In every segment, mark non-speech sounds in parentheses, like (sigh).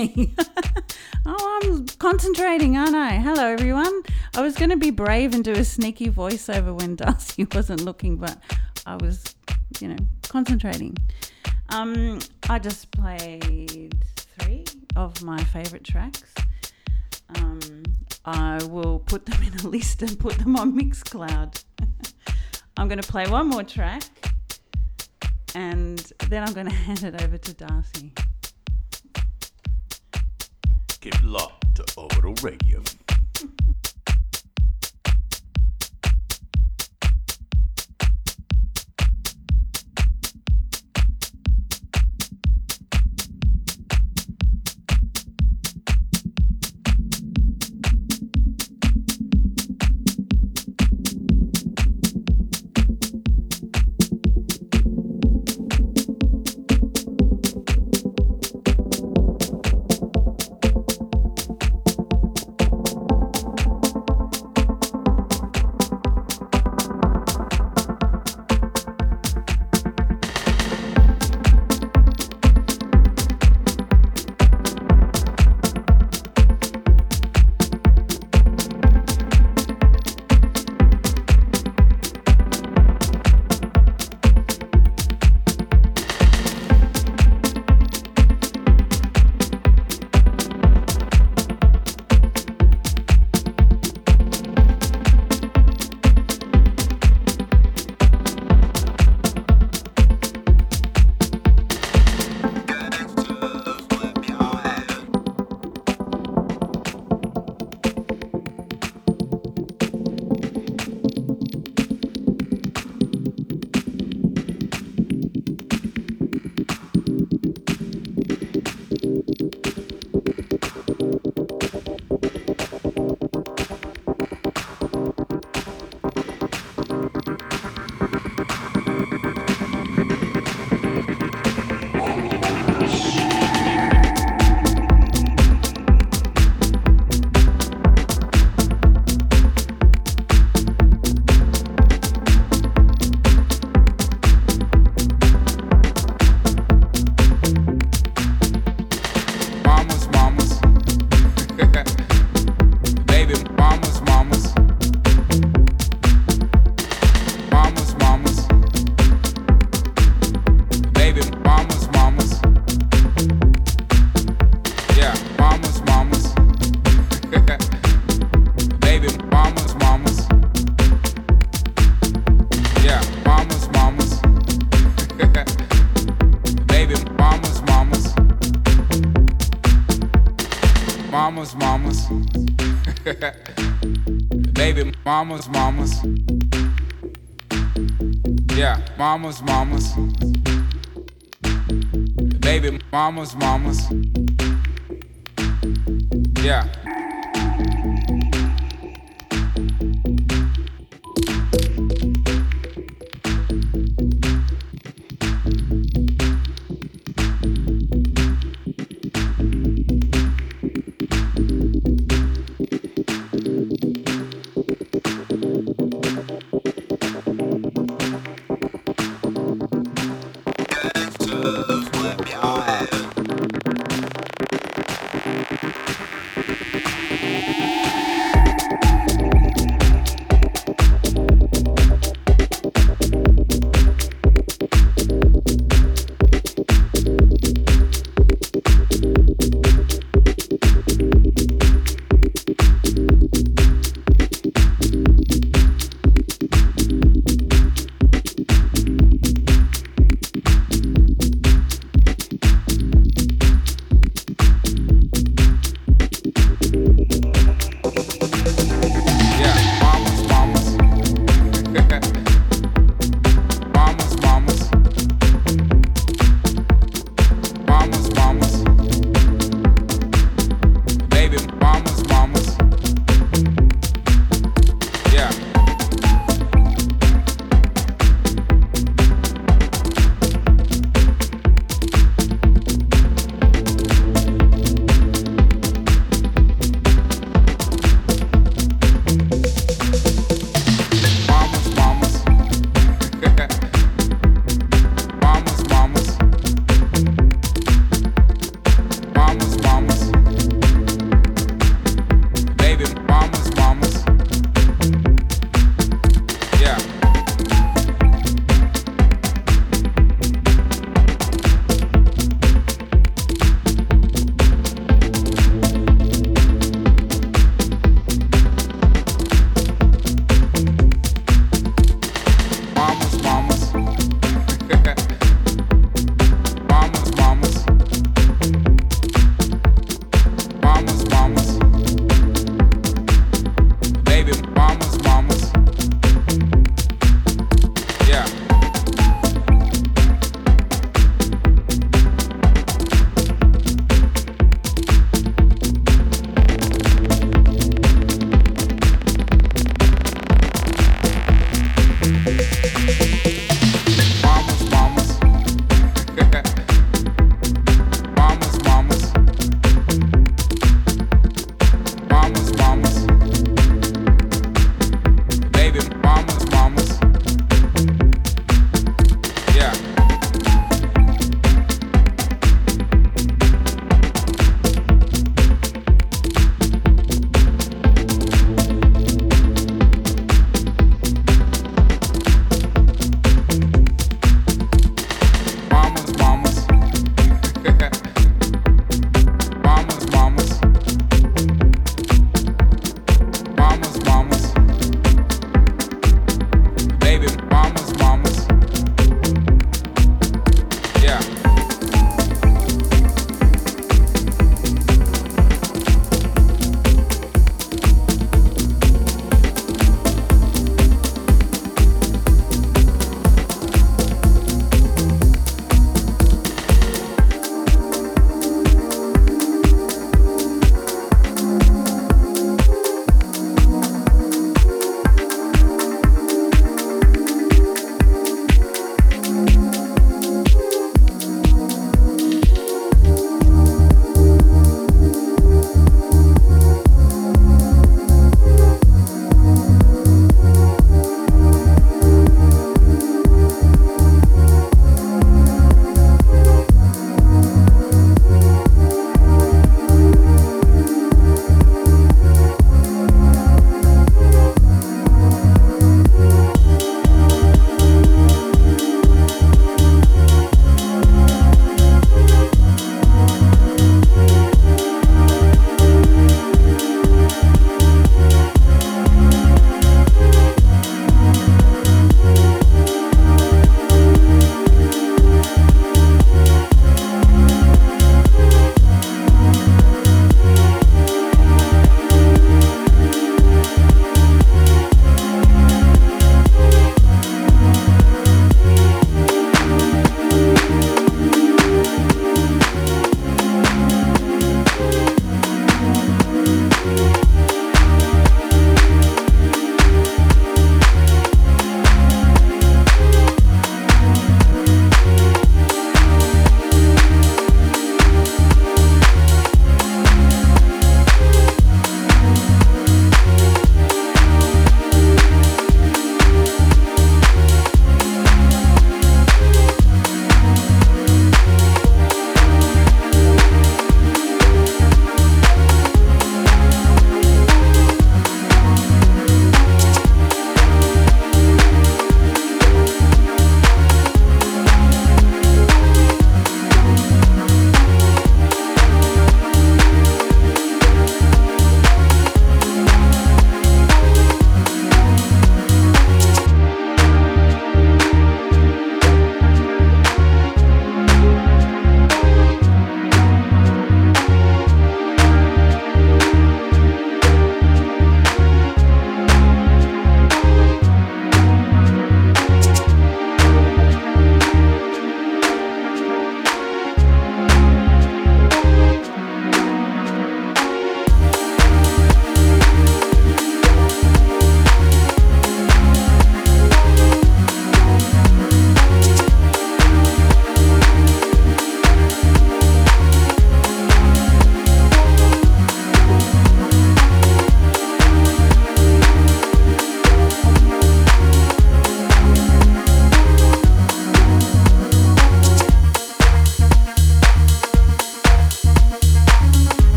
(laughs) oh, I'm concentrating, aren't I? Hello, everyone. I was going to be brave and do a sneaky voiceover when (laughs) Darcy wasn't looking, but I was, you know, concentrating. Um, I just played three of my favorite tracks. Um, I will put them in a list and put them on Mixcloud. (laughs) I'm going to play one more track and then I'm going to hand it over to Darcy. Keep locked to Orbital Radio. Mamas, mamas. Baby, mamas, mamas.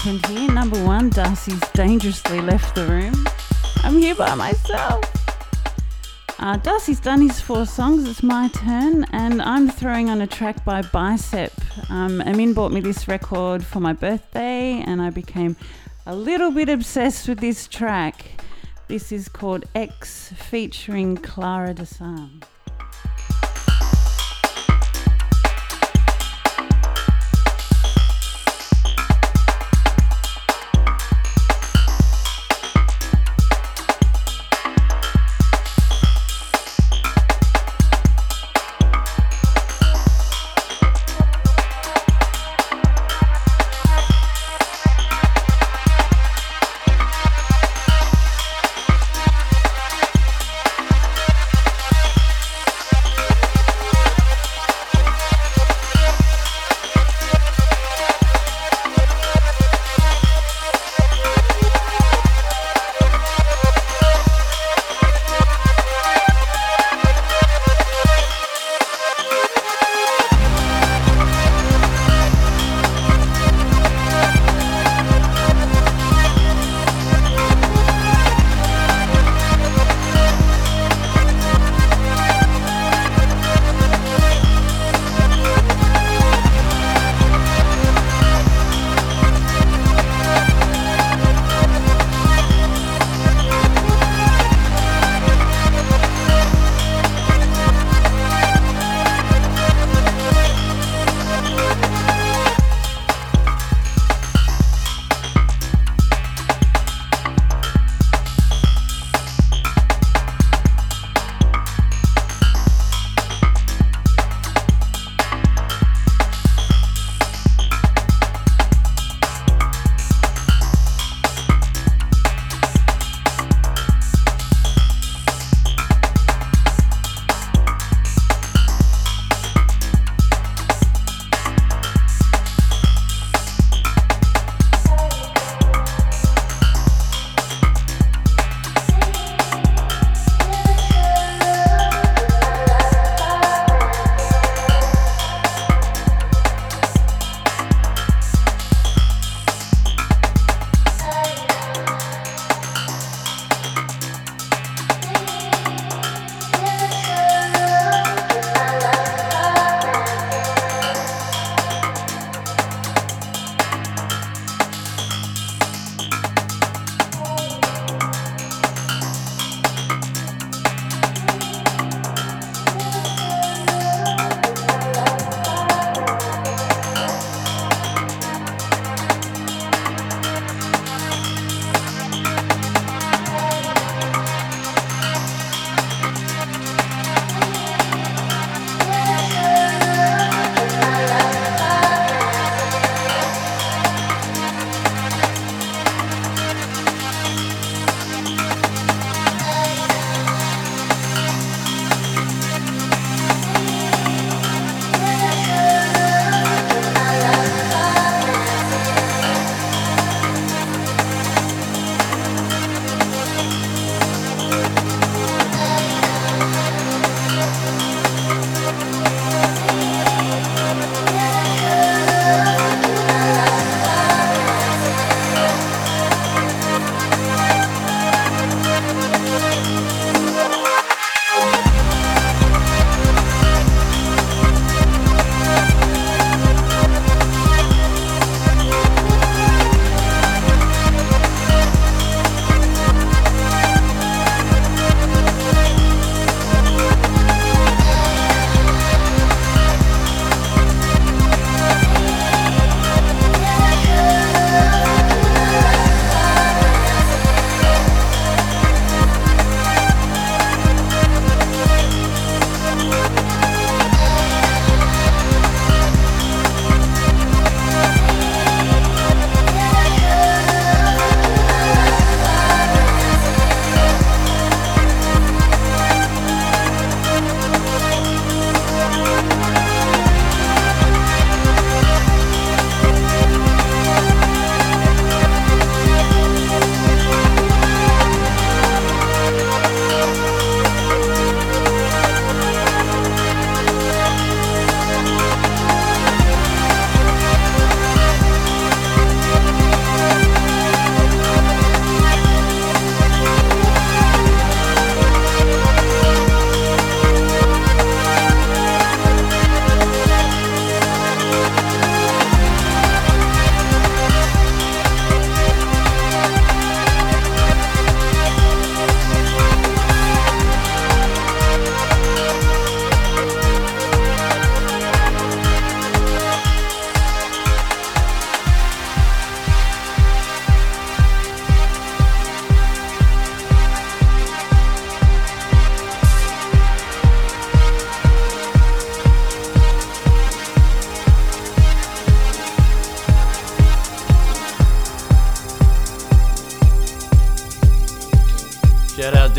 Happened here. Number one, Darcy's dangerously left the room. I'm here by myself. Uh, Darcy's done his four songs, it's my turn, and I'm throwing on a track by Bicep. Um, Amin bought me this record for my birthday, and I became a little bit obsessed with this track. This is called X featuring Clara La San.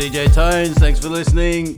DJ Tones. Thanks for listening.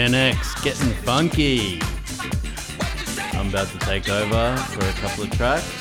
Gen X getting funky. I'm about to take over for a couple of tracks.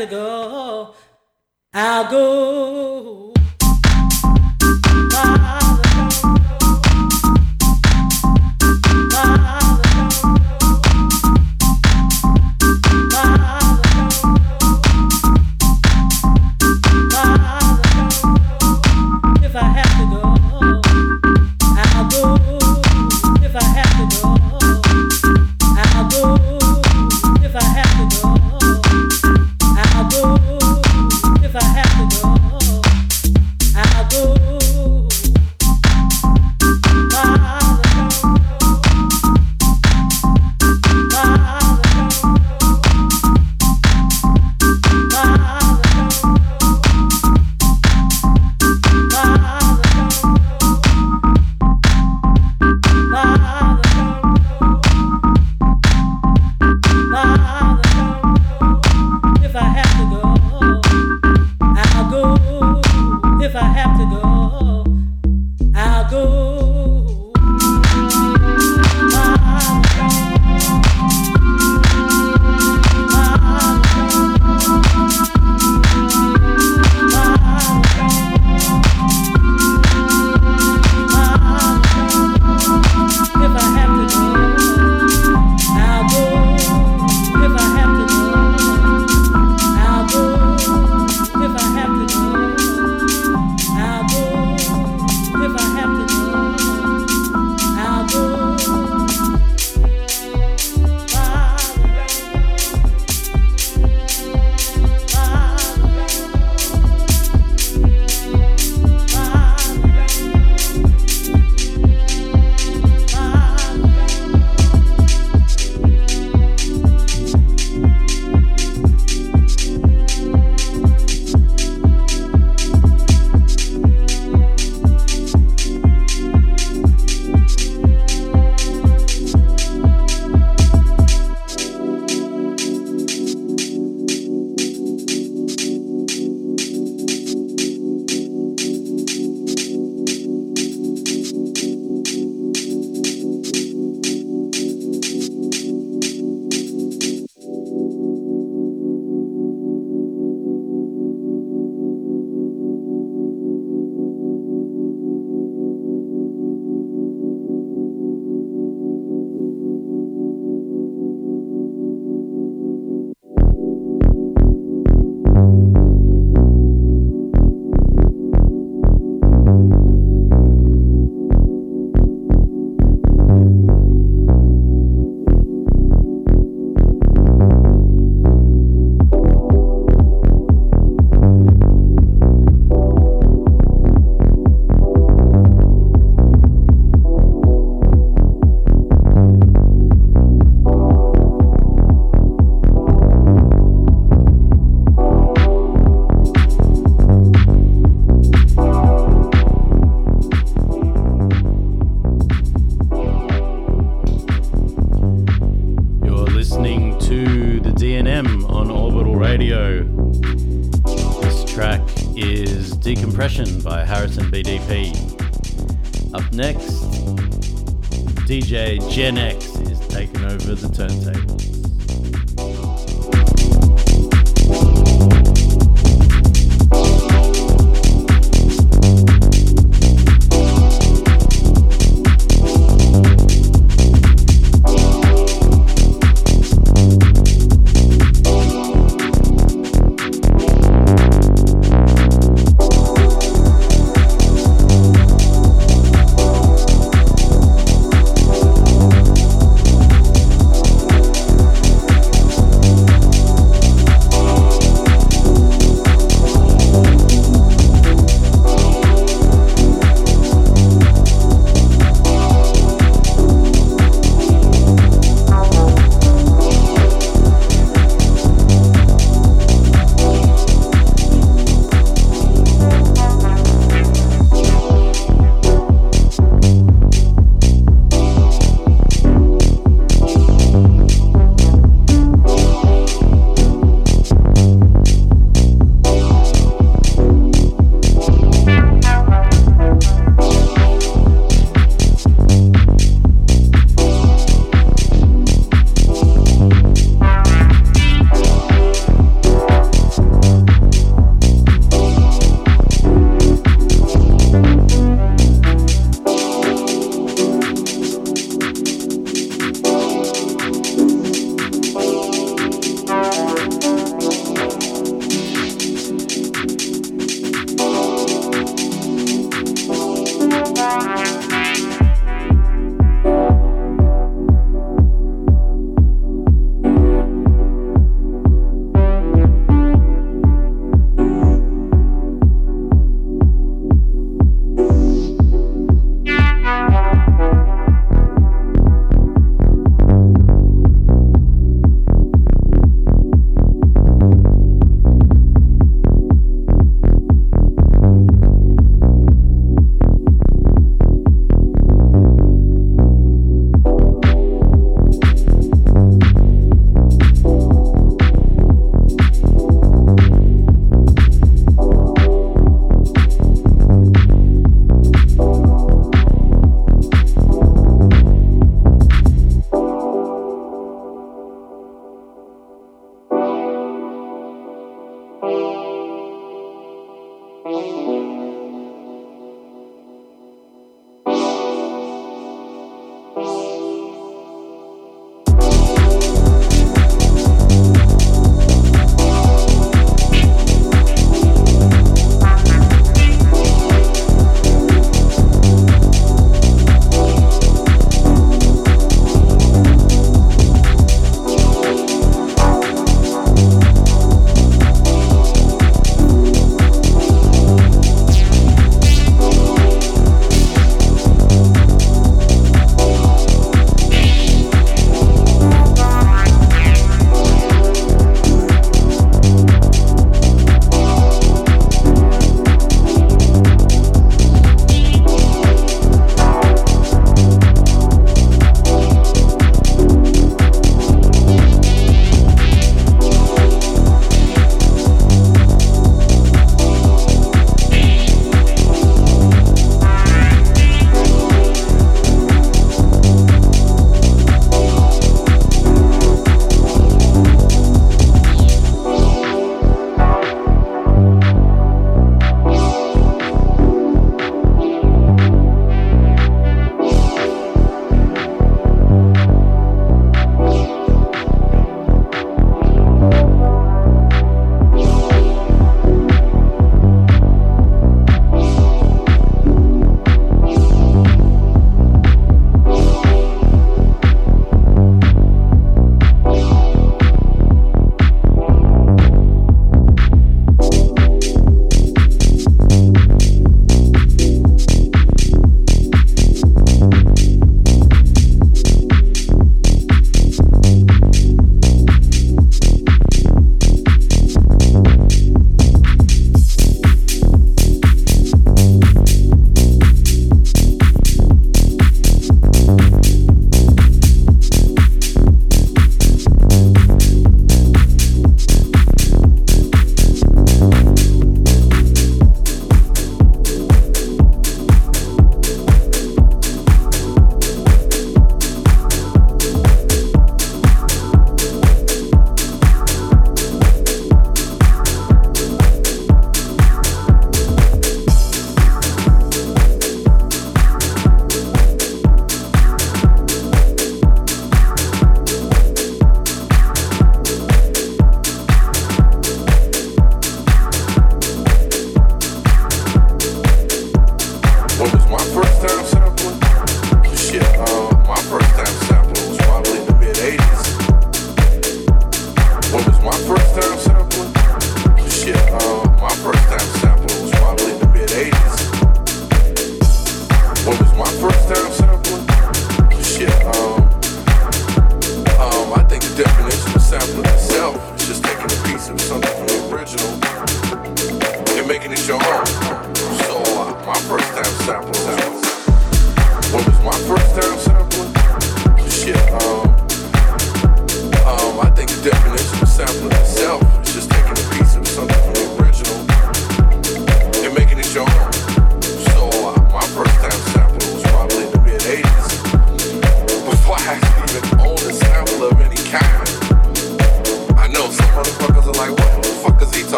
To go, I'll go.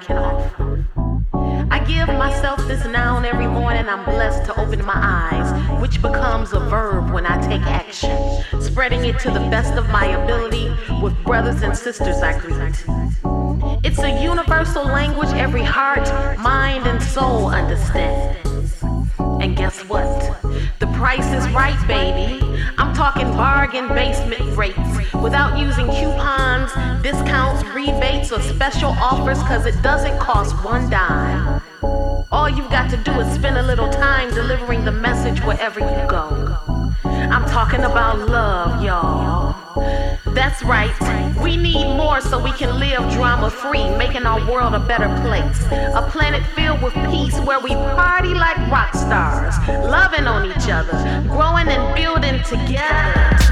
Can offer. I give myself this noun every morning. I'm blessed to open my eyes, which becomes a verb when I take action, spreading it to the best of my ability with brothers and sisters I greet. It's a universal language every heart, mind, and soul understands. And guess what? The price is right, baby. I'm talking bargain basement rates without using coupons, discounts, rebates, or special offers because it doesn't cost one dime. All you've got to do is spend a little time delivering the message wherever you go. I'm talking about love, y'all. That's right. We need more so we can live drama free, making our world a better place. A planet filled with peace where we party like rock stars, loving on each other, growing and building together.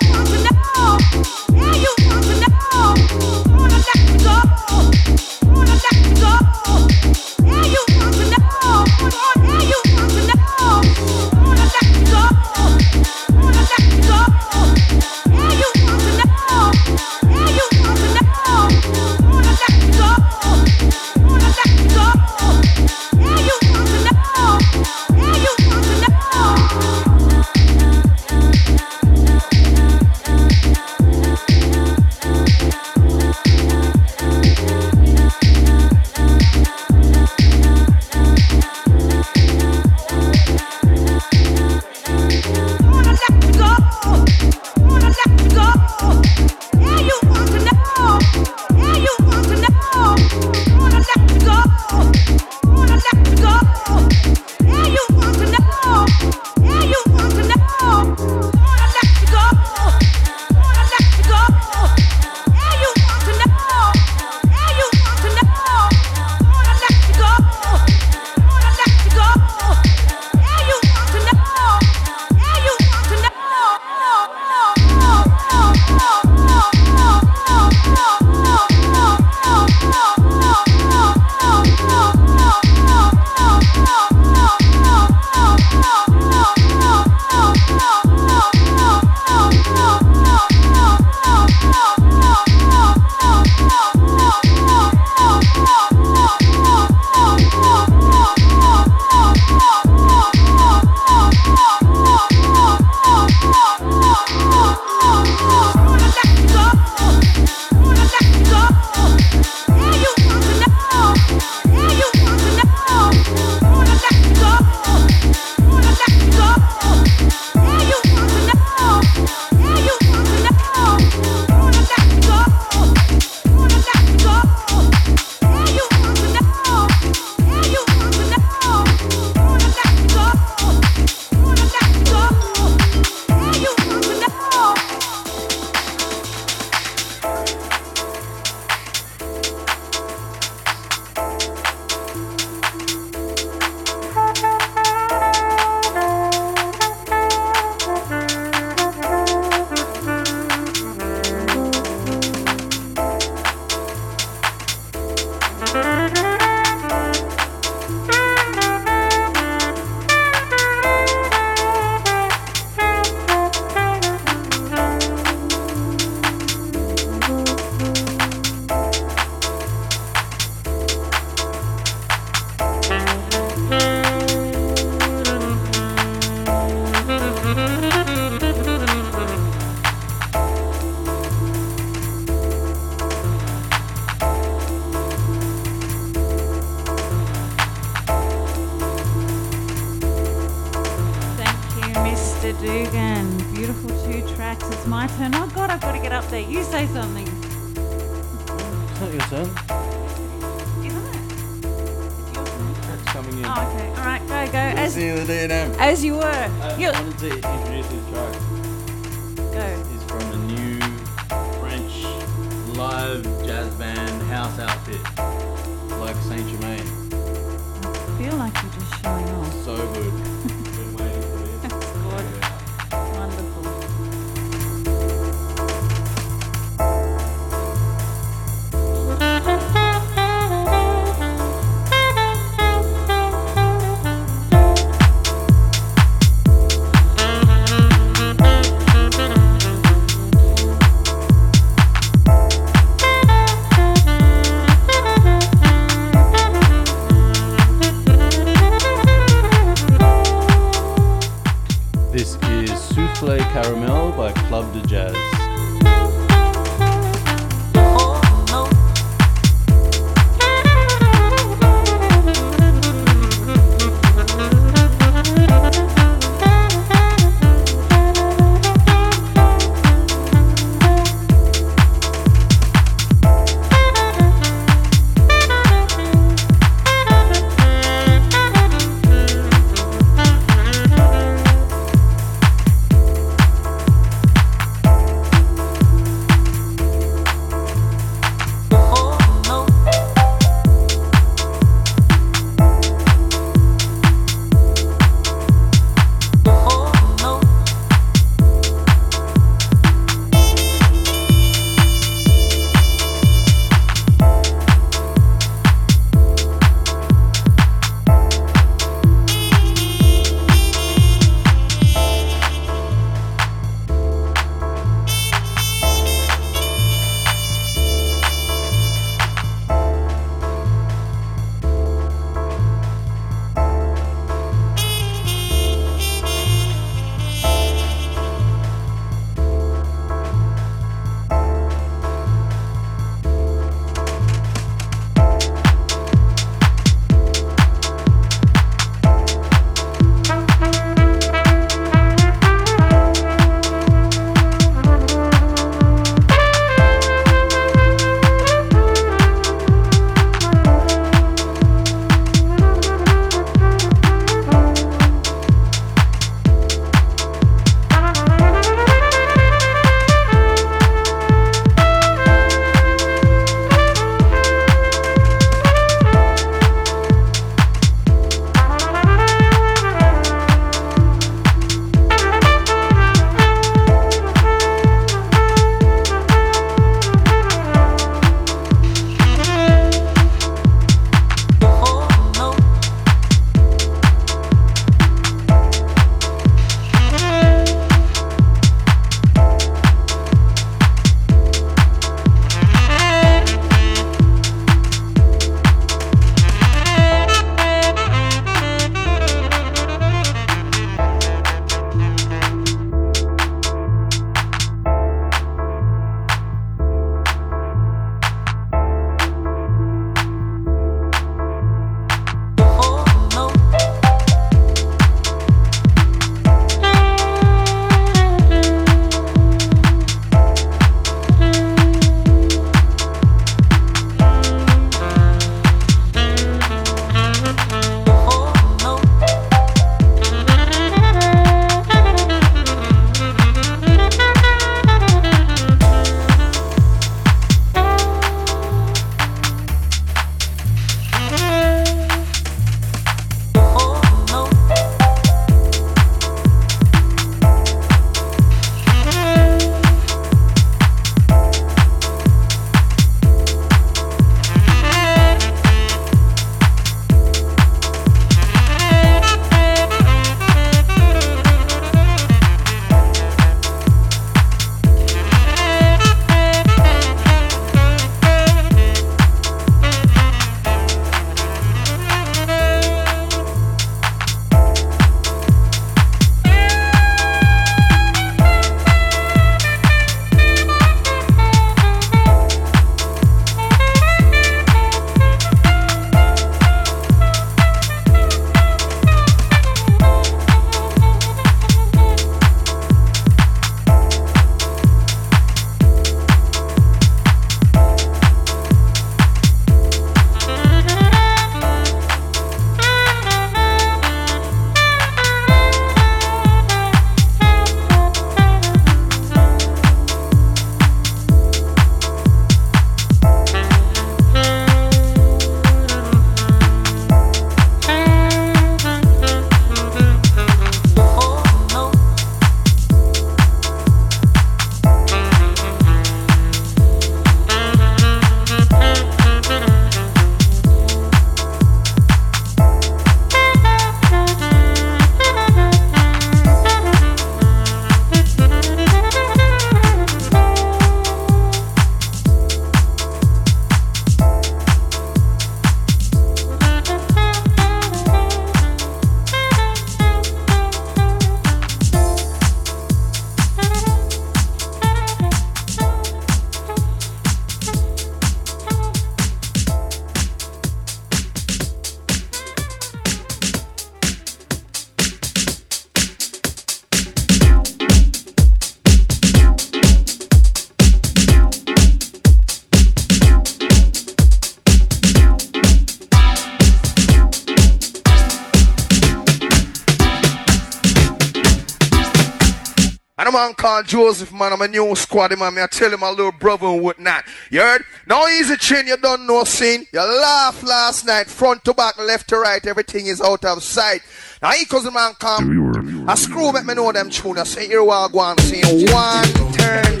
And a man called Joseph, man, I'm a new squad, man. Me, I tell him my little brother and whatnot. You heard? Now easy chin, you don't know scene. You laugh last night, front to back, left to right, everything is out of sight. Now he cause the man come. I screw make me know them tune. I say here we are going saying one turn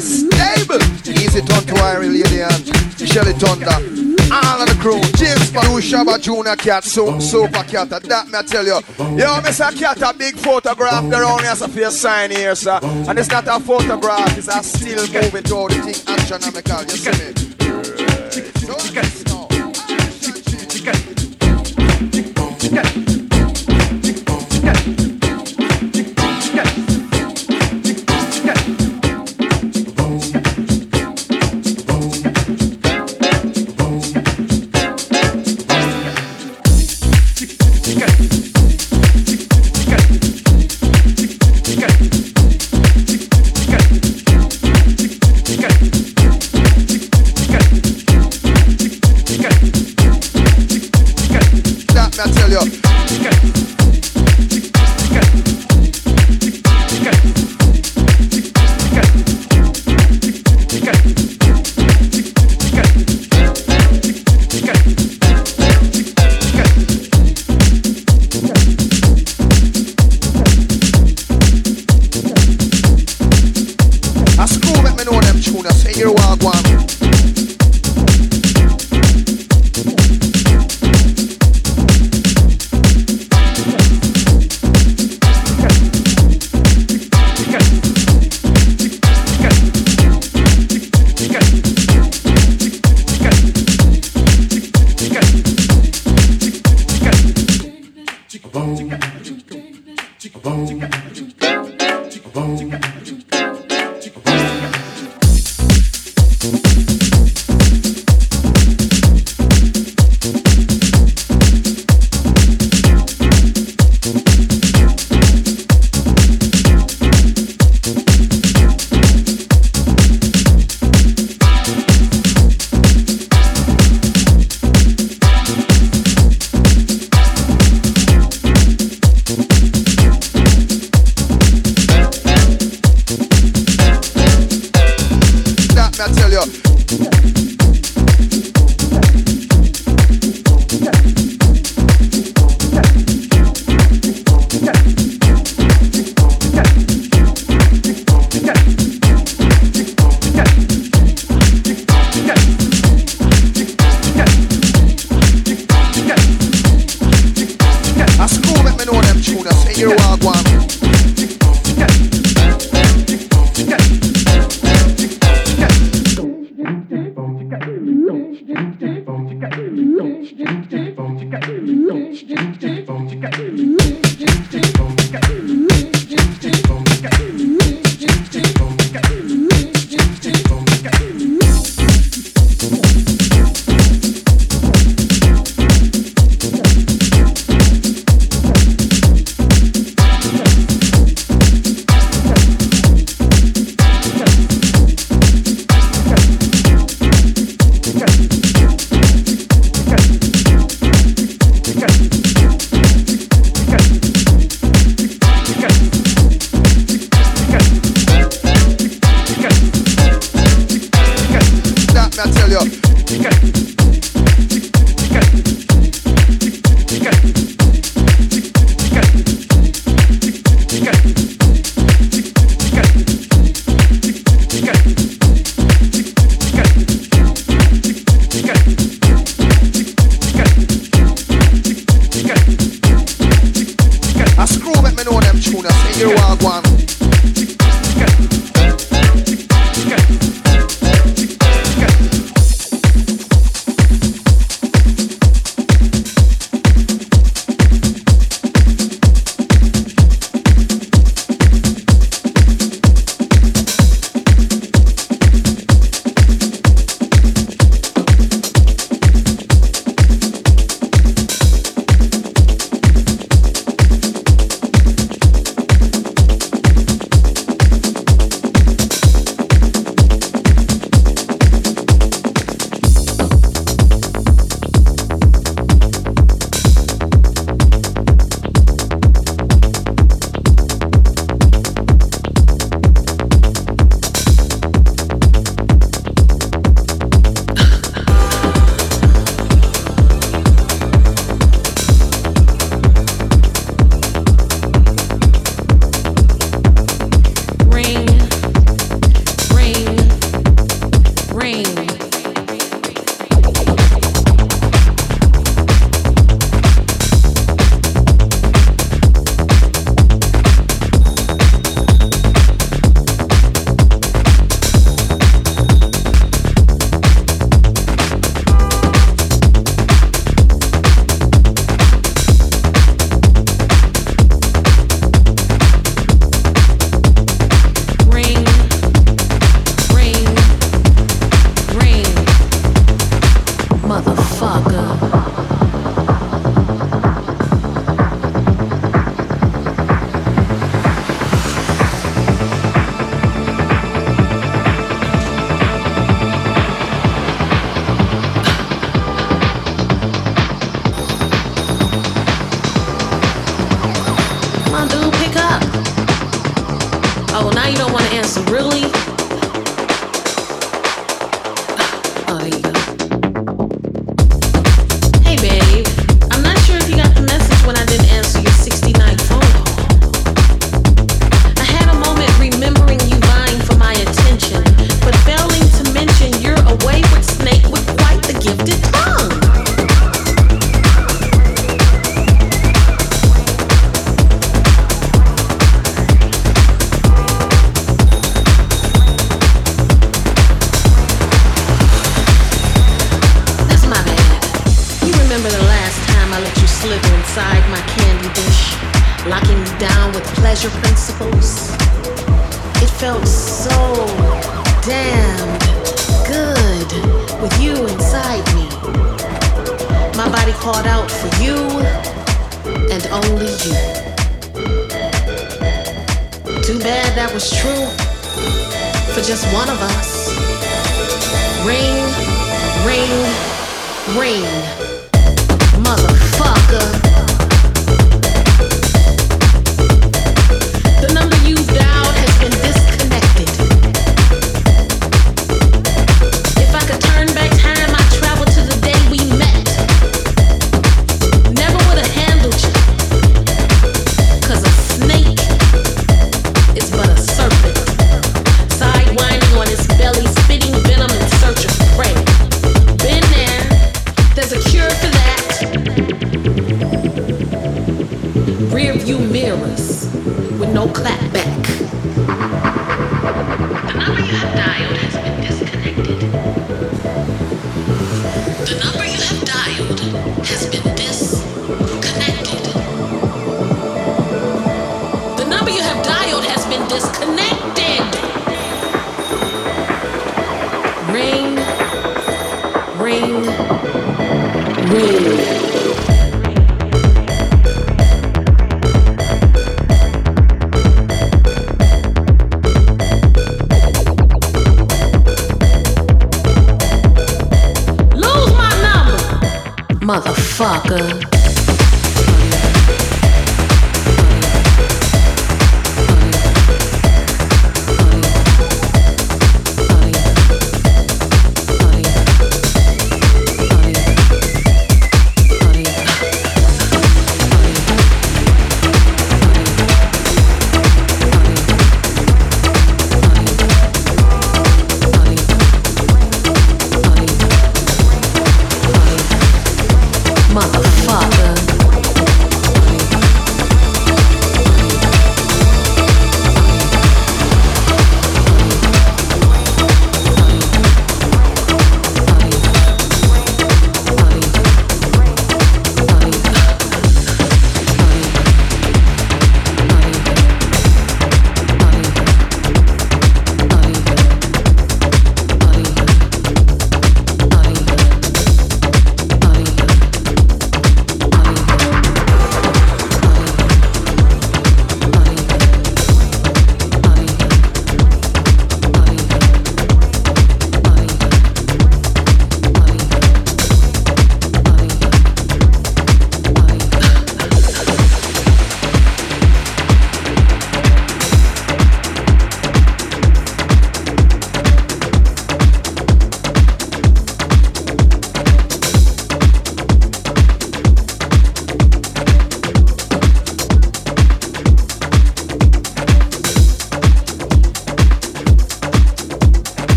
Easy turn to Irie Lady Shelly Thunder. All of the crew. James Baru Shabba Junior Cat, so, Super Cat. That me I tell you. Yo, Mr. Cat, a big photograph around here, so for your sign here, sir. And it's not a photograph, it's a still moving all the thing astronomical. You see me? That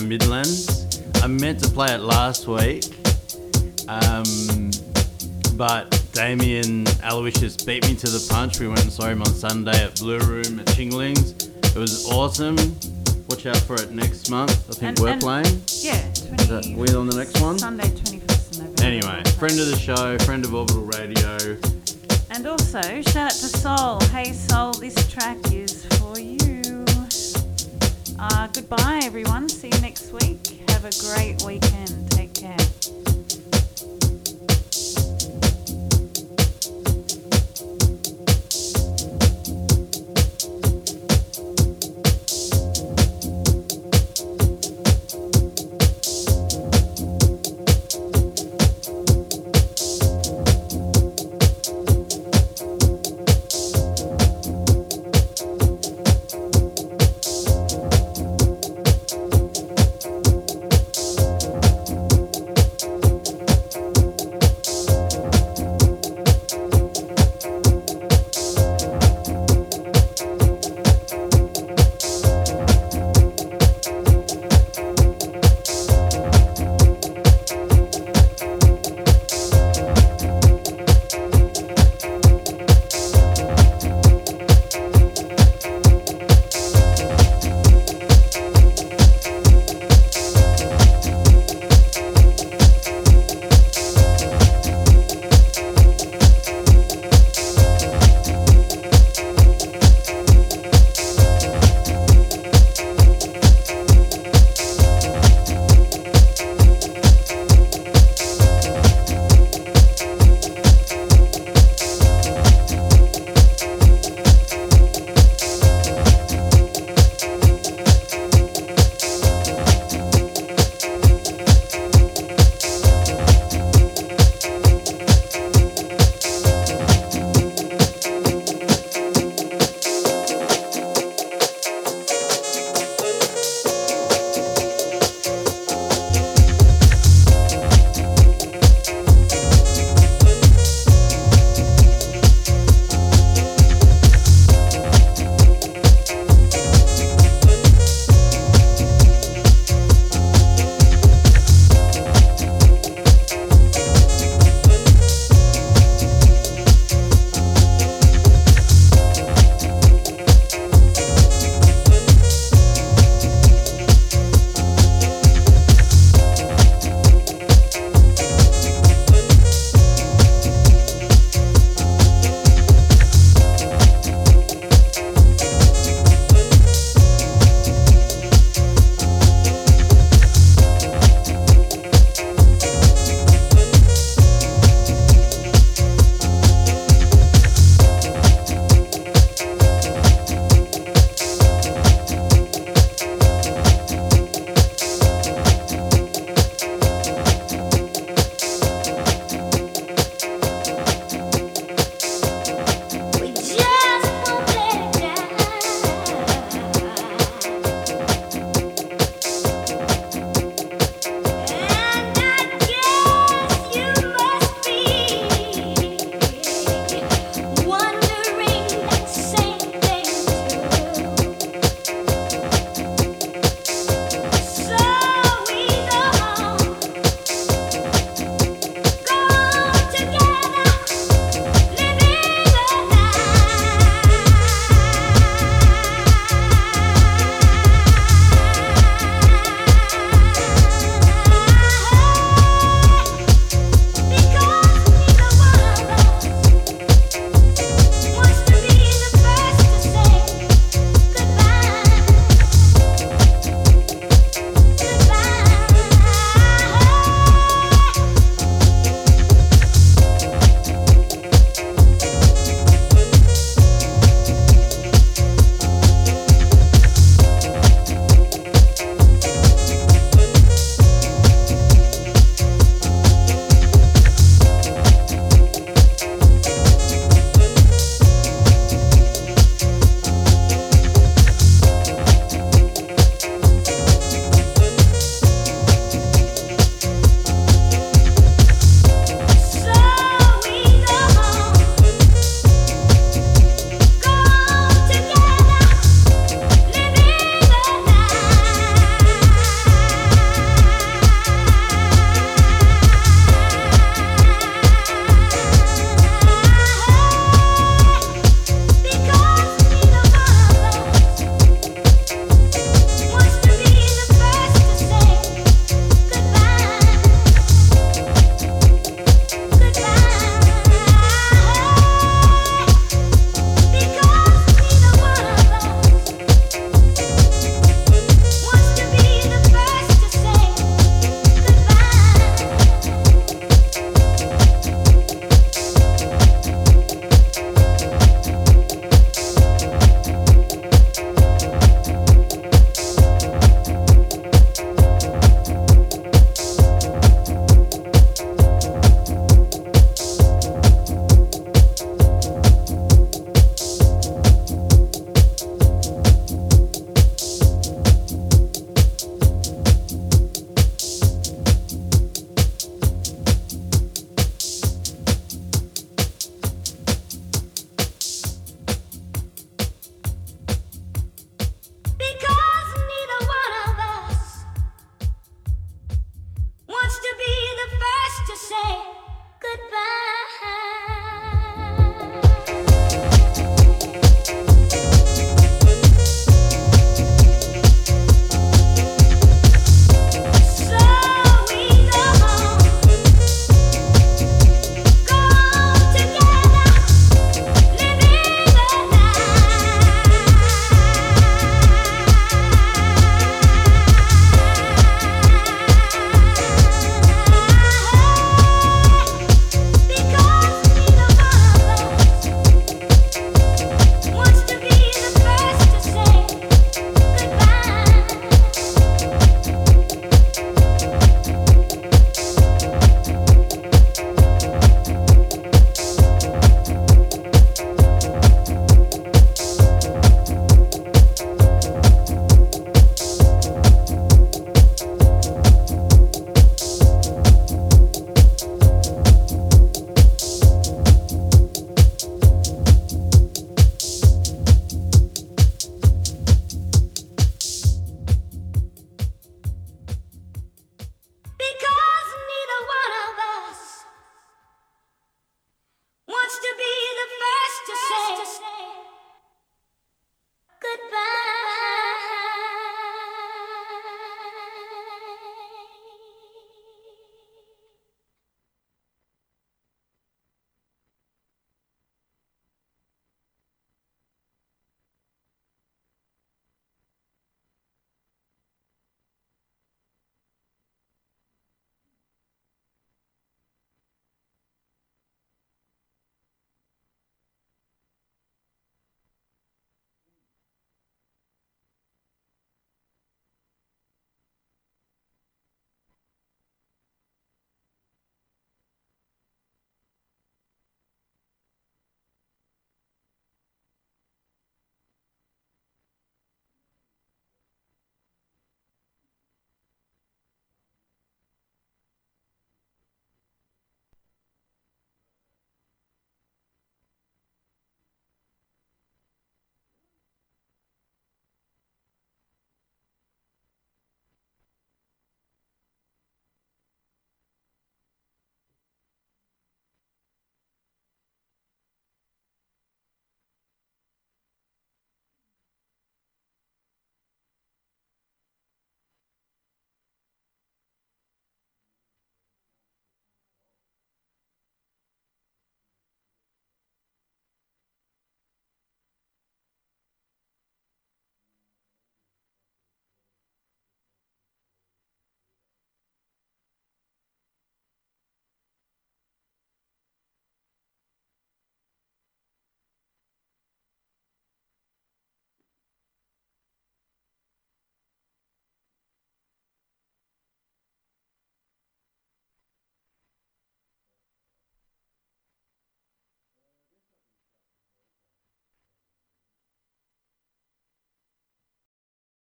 by Midlands. I meant to play it last week, um, but Damien Aloysius beat me to the punch. We went and saw him on Sunday at Blue Room at Chinglings. It was awesome. Watch out for it next month. I think And- we're and- playing. Yeah, Is that we on the next one? Sunday, 21st of November. Anyway, friend of the show, friend of Orbital Radio. And also, shout out to Soul. Hey, Soul, this track goodbye, everyone. See you next week. Have a great weekend.